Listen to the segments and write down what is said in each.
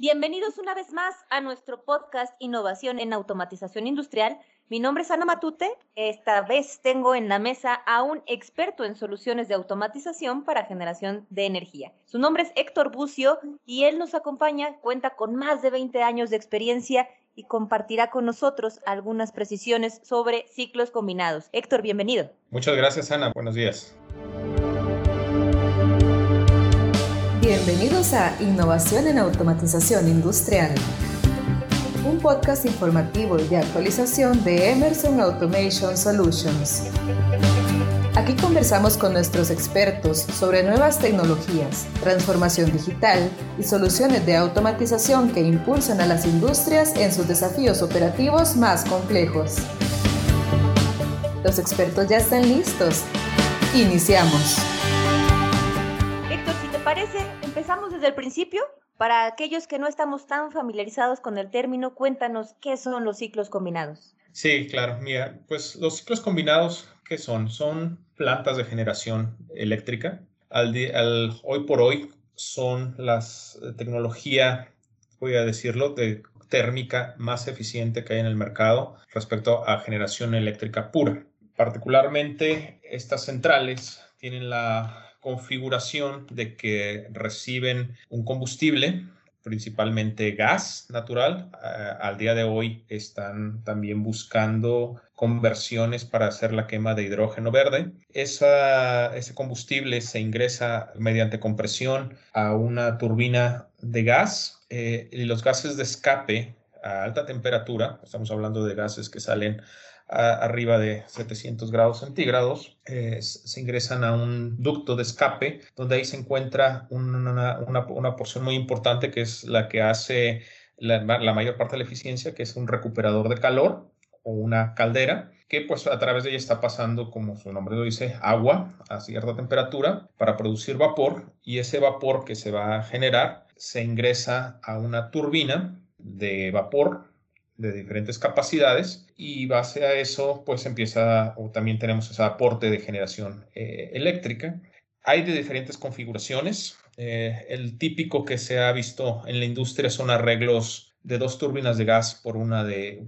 Bienvenidos una vez más a nuestro podcast Innovación en Automatización Industrial. Mi nombre es Ana Matute. Esta vez tengo en la mesa a un experto en soluciones de automatización para generación de energía. Su nombre es Héctor Bucio y él nos acompaña, cuenta con más de 20 años de experiencia y compartirá con nosotros algunas precisiones sobre ciclos combinados. Héctor, bienvenido. Muchas gracias, Ana. Buenos días. Bienvenidos a Innovación en Automatización Industrial, un podcast informativo y de actualización de Emerson Automation Solutions. Aquí conversamos con nuestros expertos sobre nuevas tecnologías, transformación digital y soluciones de automatización que impulsan a las industrias en sus desafíos operativos más complejos. Los expertos ya están listos. Iniciamos. Desde el principio. Para aquellos que no estamos tan familiarizados con el término, cuéntanos qué son los ciclos combinados. Sí, claro. Mira, pues los ciclos combinados, ¿qué son? Son plantas de generación eléctrica. Al, hoy por hoy son las eh, tecnología, voy a decirlo, de térmica más eficiente que hay en el mercado respecto a generación eléctrica pura. Particularmente estas centrales tienen la configuración de que reciben un combustible, principalmente gas natural. al día de hoy están también buscando conversiones para hacer la quema de hidrógeno verde. ese combustible se ingresa mediante compresión a una turbina de gas eh, y los gases de escape a alta temperatura, estamos hablando de gases que salen arriba de 700 grados centígrados, se ingresan a un ducto de escape donde ahí se encuentra una, una, porción muy importante que es la que hace la, la, mayor parte de la eficiencia, que es un recuperador de calor o una caldera, que pues a través de ella está pasando, como su nombre lo dice, agua a cierta temperatura para producir vapor y ese vapor que se va a generar se ingresa a una turbina de vapor de diferentes capacidades y base a eso pues empieza o también tenemos ese aporte de generación eh, eléctrica. Hay de diferentes configuraciones. Eh, el típico que se ha visto en la industria son arreglos de dos turbinas de gas por una, de,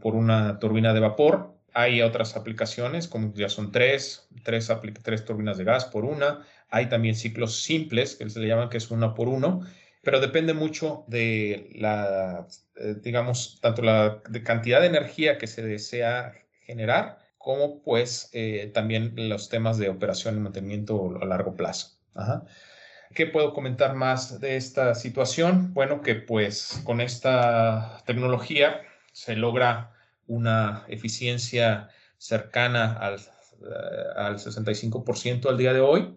por una turbina de vapor. Hay otras aplicaciones, como ya son tres, tres, tres turbinas de gas por una. Hay también ciclos simples, que se le llaman que es una por uno pero depende mucho de la, eh, digamos, tanto la cantidad de energía que se desea generar, como pues eh, también los temas de operación y mantenimiento a largo plazo. ¿Qué puedo comentar más de esta situación? Bueno, que pues con esta tecnología se logra una eficiencia cercana al, eh, al 65% al día de hoy.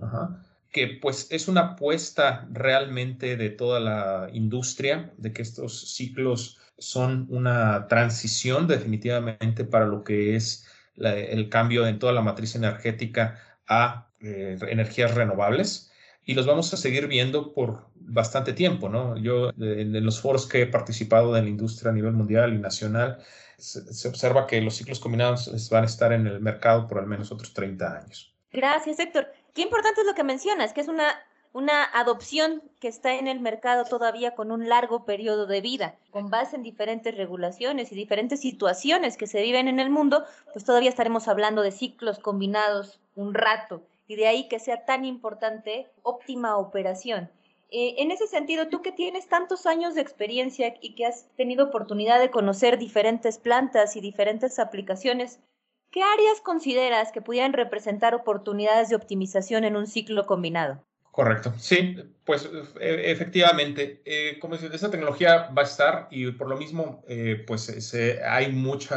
Ajá que pues es una apuesta realmente de toda la industria, de que estos ciclos son una transición definitivamente para lo que es el cambio en toda la matriz energética a eh, energías renovables y los vamos a seguir viendo por bastante tiempo, ¿no? Yo en, los foros que he participado de la industria a nivel mundial y nacional, se, se observa que los ciclos combinados van a estar en el mercado por al menos otros 30 años. Gracias, Héctor. Qué importante es lo que mencionas, que es una, una adopción que está en el mercado todavía con un largo periodo de vida, con base en diferentes regulaciones y diferentes situaciones que se viven en el mundo, pues todavía estaremos hablando de ciclos combinados un rato y de ahí que sea tan importante óptima operación. Eh, en ese sentido, tú que tienes tantos años de experiencia y que has tenido oportunidad de conocer diferentes plantas y diferentes aplicaciones, ¿Qué áreas consideras que pudieran representar oportunidades de optimización en un ciclo combinado? Correcto, sí, pues e, efectivamente, eh, como dices, esa tecnología va a estar y por lo mismo, eh, pues hay mucho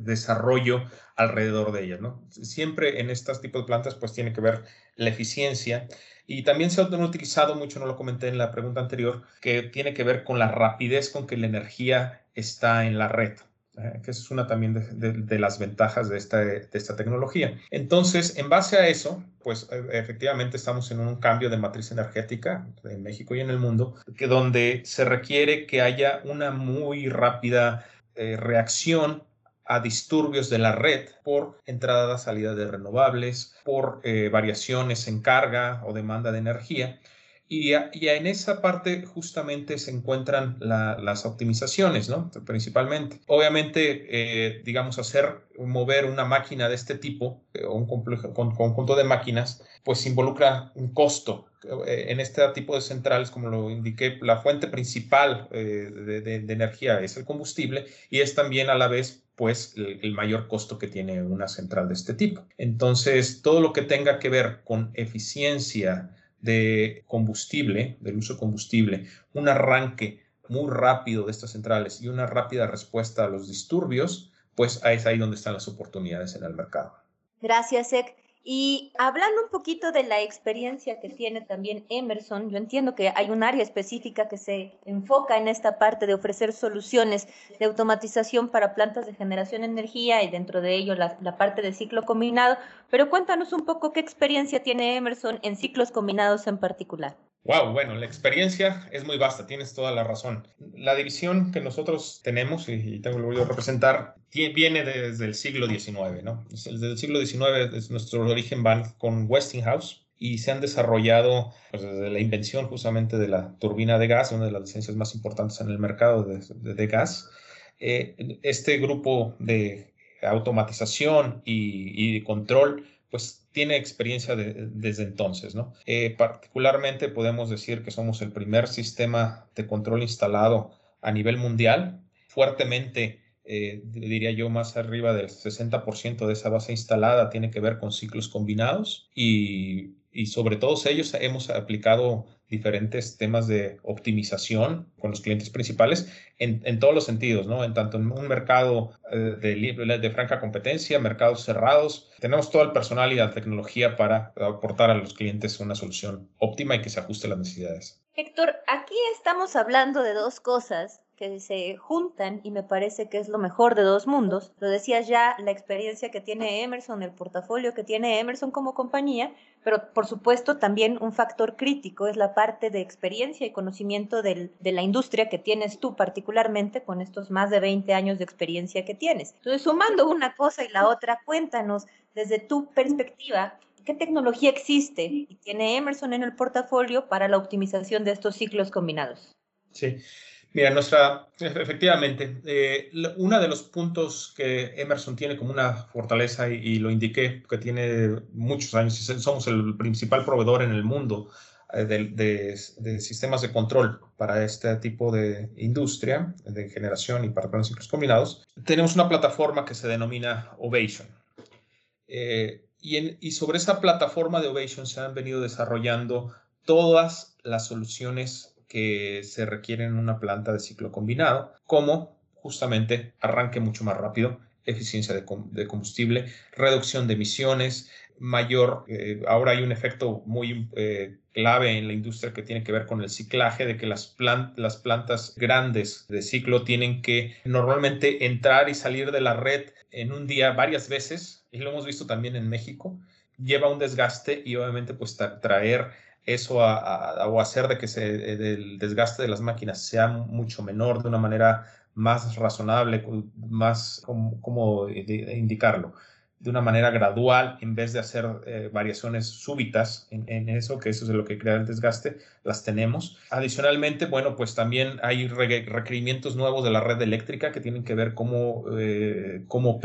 desarrollo alrededor de ella, ¿no? Siempre en estos tipos de plantas, pues tiene que ver la eficiencia y también se ha utilizado mucho, no lo comenté en la pregunta anterior, que tiene que ver con la rapidez con que la energía está en la red. Eh, que es una también de, las ventajas de esta, de esta tecnología. Entonces, en base a eso, pues e, efectivamente estamos en un cambio de matriz energética en México y en el mundo, que donde se requiere que haya una muy rápida eh, reacción a disturbios de la red por entrada, salida de renovables, por eh, variaciones en carga o demanda de energía Y, en esa parte justamente se encuentran las optimizaciones, ¿no? Principalmente. Obviamente, eh, digamos, hacer mover una máquina de este tipo eh, o un conjunto de máquinas, pues involucra un costo. Eh, en este tipo de centrales, como lo indiqué, la fuente principal de, energía es el combustible y es también a la vez pues el, mayor costo que tiene una central de este tipo. Entonces, todo lo que tenga que ver con eficiencia de combustible, del uso de combustible, un arranque muy rápido de estas centrales y una rápida respuesta a los disturbios, pues es ahí donde están las oportunidades en el mercado. Gracias, Ek. Y hablando un poquito de la experiencia que tiene también Emerson, yo entiendo que hay un área específica que se enfoca en esta parte de ofrecer soluciones de automatización para plantas de generación de energía y dentro de ello la, la parte de ciclo combinado, pero cuéntanos un poco qué experiencia tiene Emerson en ciclos combinados en particular. Wow, bueno, la experiencia es muy vasta, tienes toda la razón. La división que nosotros tenemos, y tengo el orgullo de representar, viene desde el siglo XIX, ¿no? Desde el siglo XIX, desde nuestro origen van con Westinghouse y se han desarrollado pues, desde la invención justamente de la turbina de gas, una de las licencias más importantes en el mercado de, gas. Eh, este grupo de automatización y, y control pues tiene experiencia desde entonces, ¿no? Eh, particularmente podemos decir que somos el primer sistema de control instalado a nivel mundial, fuertemente, eh, diría yo, más arriba del 60% de esa base instalada tiene que ver con ciclos combinados y, y sobre todos ellos hemos aplicado diferentes temas de optimización con los clientes principales en, en todos los sentidos, ¿no? En tanto en un mercado eh, de, de, franca competencia, mercados cerrados, tenemos todo el personal y la tecnología para aportar a los clientes una solución óptima y que se ajuste a las necesidades. Héctor, aquí estamos hablando de dos cosas se juntan y me parece que es lo mejor de dos mundos. Lo decías ya, la experiencia que tiene Emerson, el portafolio que tiene Emerson como compañía, pero por supuesto también un factor crítico es la parte de experiencia y conocimiento de la industria que tienes tú particularmente con estos más de 20 años de experiencia que tienes. Entonces, sumando una cosa y la otra, cuéntanos desde tu perspectiva. ¿Qué tecnología existe y tiene Emerson en el portafolio para la optimización de estos ciclos combinados? Sí, Mira, nuestra, efectivamente, eh, uno de los puntos que Emerson tiene como una fortaleza, y, lo indiqué, que tiene muchos años, somos el principal proveedor en el mundo eh, de, sistemas de control para este tipo de industria, de generación y para ciclos combinados, tenemos una plataforma que se denomina Ovation. Eh, y, y sobre esa plataforma de Ovation se han venido desarrollando todas las soluciones que se requieren en una planta de ciclo combinado, como justamente arranque mucho más rápido, eficiencia de, combustible, reducción de emisiones, mayor, eh, ahora hay un efecto muy eh, clave en la industria que tiene que ver con el ciclaje, de que las, las plantas grandes de ciclo tienen que normalmente entrar y salir de la red en un día varias veces, y lo hemos visto también en México, lleva un desgaste y obviamente pues traer eso a, hacer de que se, el desgaste de las máquinas sea mucho menor de una manera más razonable, más como, indicarlo de una manera gradual en vez de hacer eh, variaciones súbitas en, eso, que eso es lo que crea el desgaste, las tenemos. Adicionalmente, bueno, pues también hay requerimientos nuevos de la red eléctrica que tienen que ver cómo, eh, cómo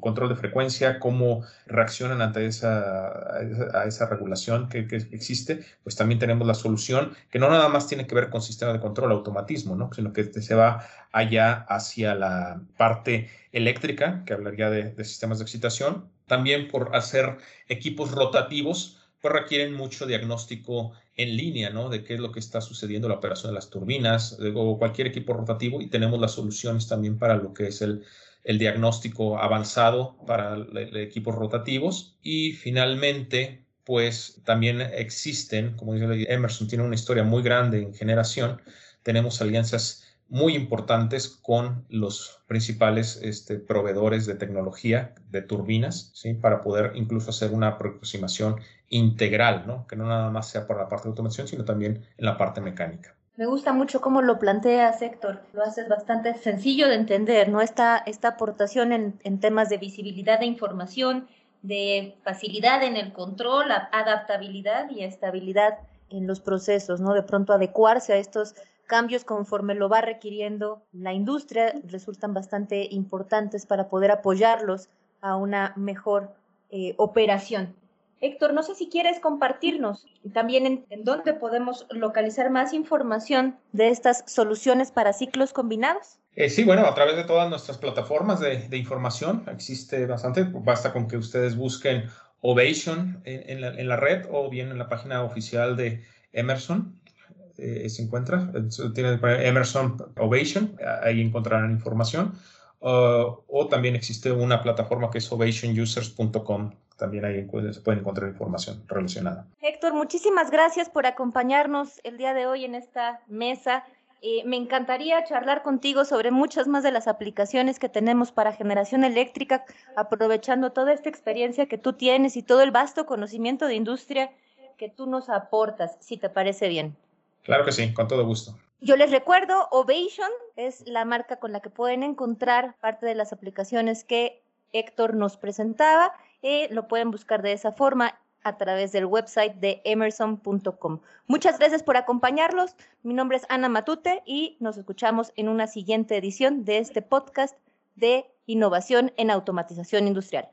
control de frecuencia, cómo reaccionan ante esa, esa regulación que, que, existe, pues también tenemos la solución que no nada más tiene que ver con sistema de control, automatismo, ¿no? sino que se va allá hacia la parte eléctrica, que hablaría de, sistemas de excitación. También por hacer equipos rotativos, pues requieren mucho diagnóstico en línea, ¿no? De qué es lo que está sucediendo, la operación de las turbinas o cualquier equipo rotativo y tenemos las soluciones también para lo que es el, diagnóstico avanzado para equipos rotativos. Y finalmente, pues también existen, como dice Emerson, tiene una historia muy grande en generación, tenemos alianzas muy importantes con los principales este, proveedores de tecnología de turbinas, ¿sí? para poder incluso hacer una aproximación integral, ¿no? que no nada más sea por la parte de automación, sino también en la parte mecánica. Me gusta mucho cómo lo planteas, Héctor. Lo haces bastante sencillo de entender, ¿no? Esta, aportación en, en temas de visibilidad de información, de facilidad en el control, adaptabilidad y estabilidad en los procesos, ¿no? De pronto adecuarse a estos cambios conforme lo va requiriendo la industria resultan bastante importantes para poder apoyarlos a una mejor eh, operación. Héctor, no sé si quieres compartirnos también en, dónde podemos localizar más información de estas soluciones para ciclos combinados. Eh, sí, bueno, a través de todas nuestras plataformas de, información existe bastante. Basta con que ustedes busquen Ovation en, la, red o bien en la página oficial de Emerson. Eh, se encuentra, tiene Emerson Ovation, ahí encontrarán información. Uh, o también existe una plataforma que es ovationusers.com. También ahí se puede encontrar información relacionada. Héctor, muchísimas gracias por acompañarnos el día de hoy en esta mesa. Eh, me encantaría charlar contigo sobre muchas más de las aplicaciones que tenemos para generación eléctrica, aprovechando toda esta experiencia que tú tienes y todo el vasto conocimiento de industria que tú nos aportas, si te parece bien. Claro que sí, con todo gusto. Yo les recuerdo, Ovation es la marca con la que pueden encontrar parte de las aplicaciones que Héctor nos presentaba. y lo pueden buscar de esa forma a través del website de emerson.com. Muchas gracias por acompañarlos. Mi nombre es Ana Matute y nos escuchamos en una siguiente edición de este podcast de innovación en automatización industrial.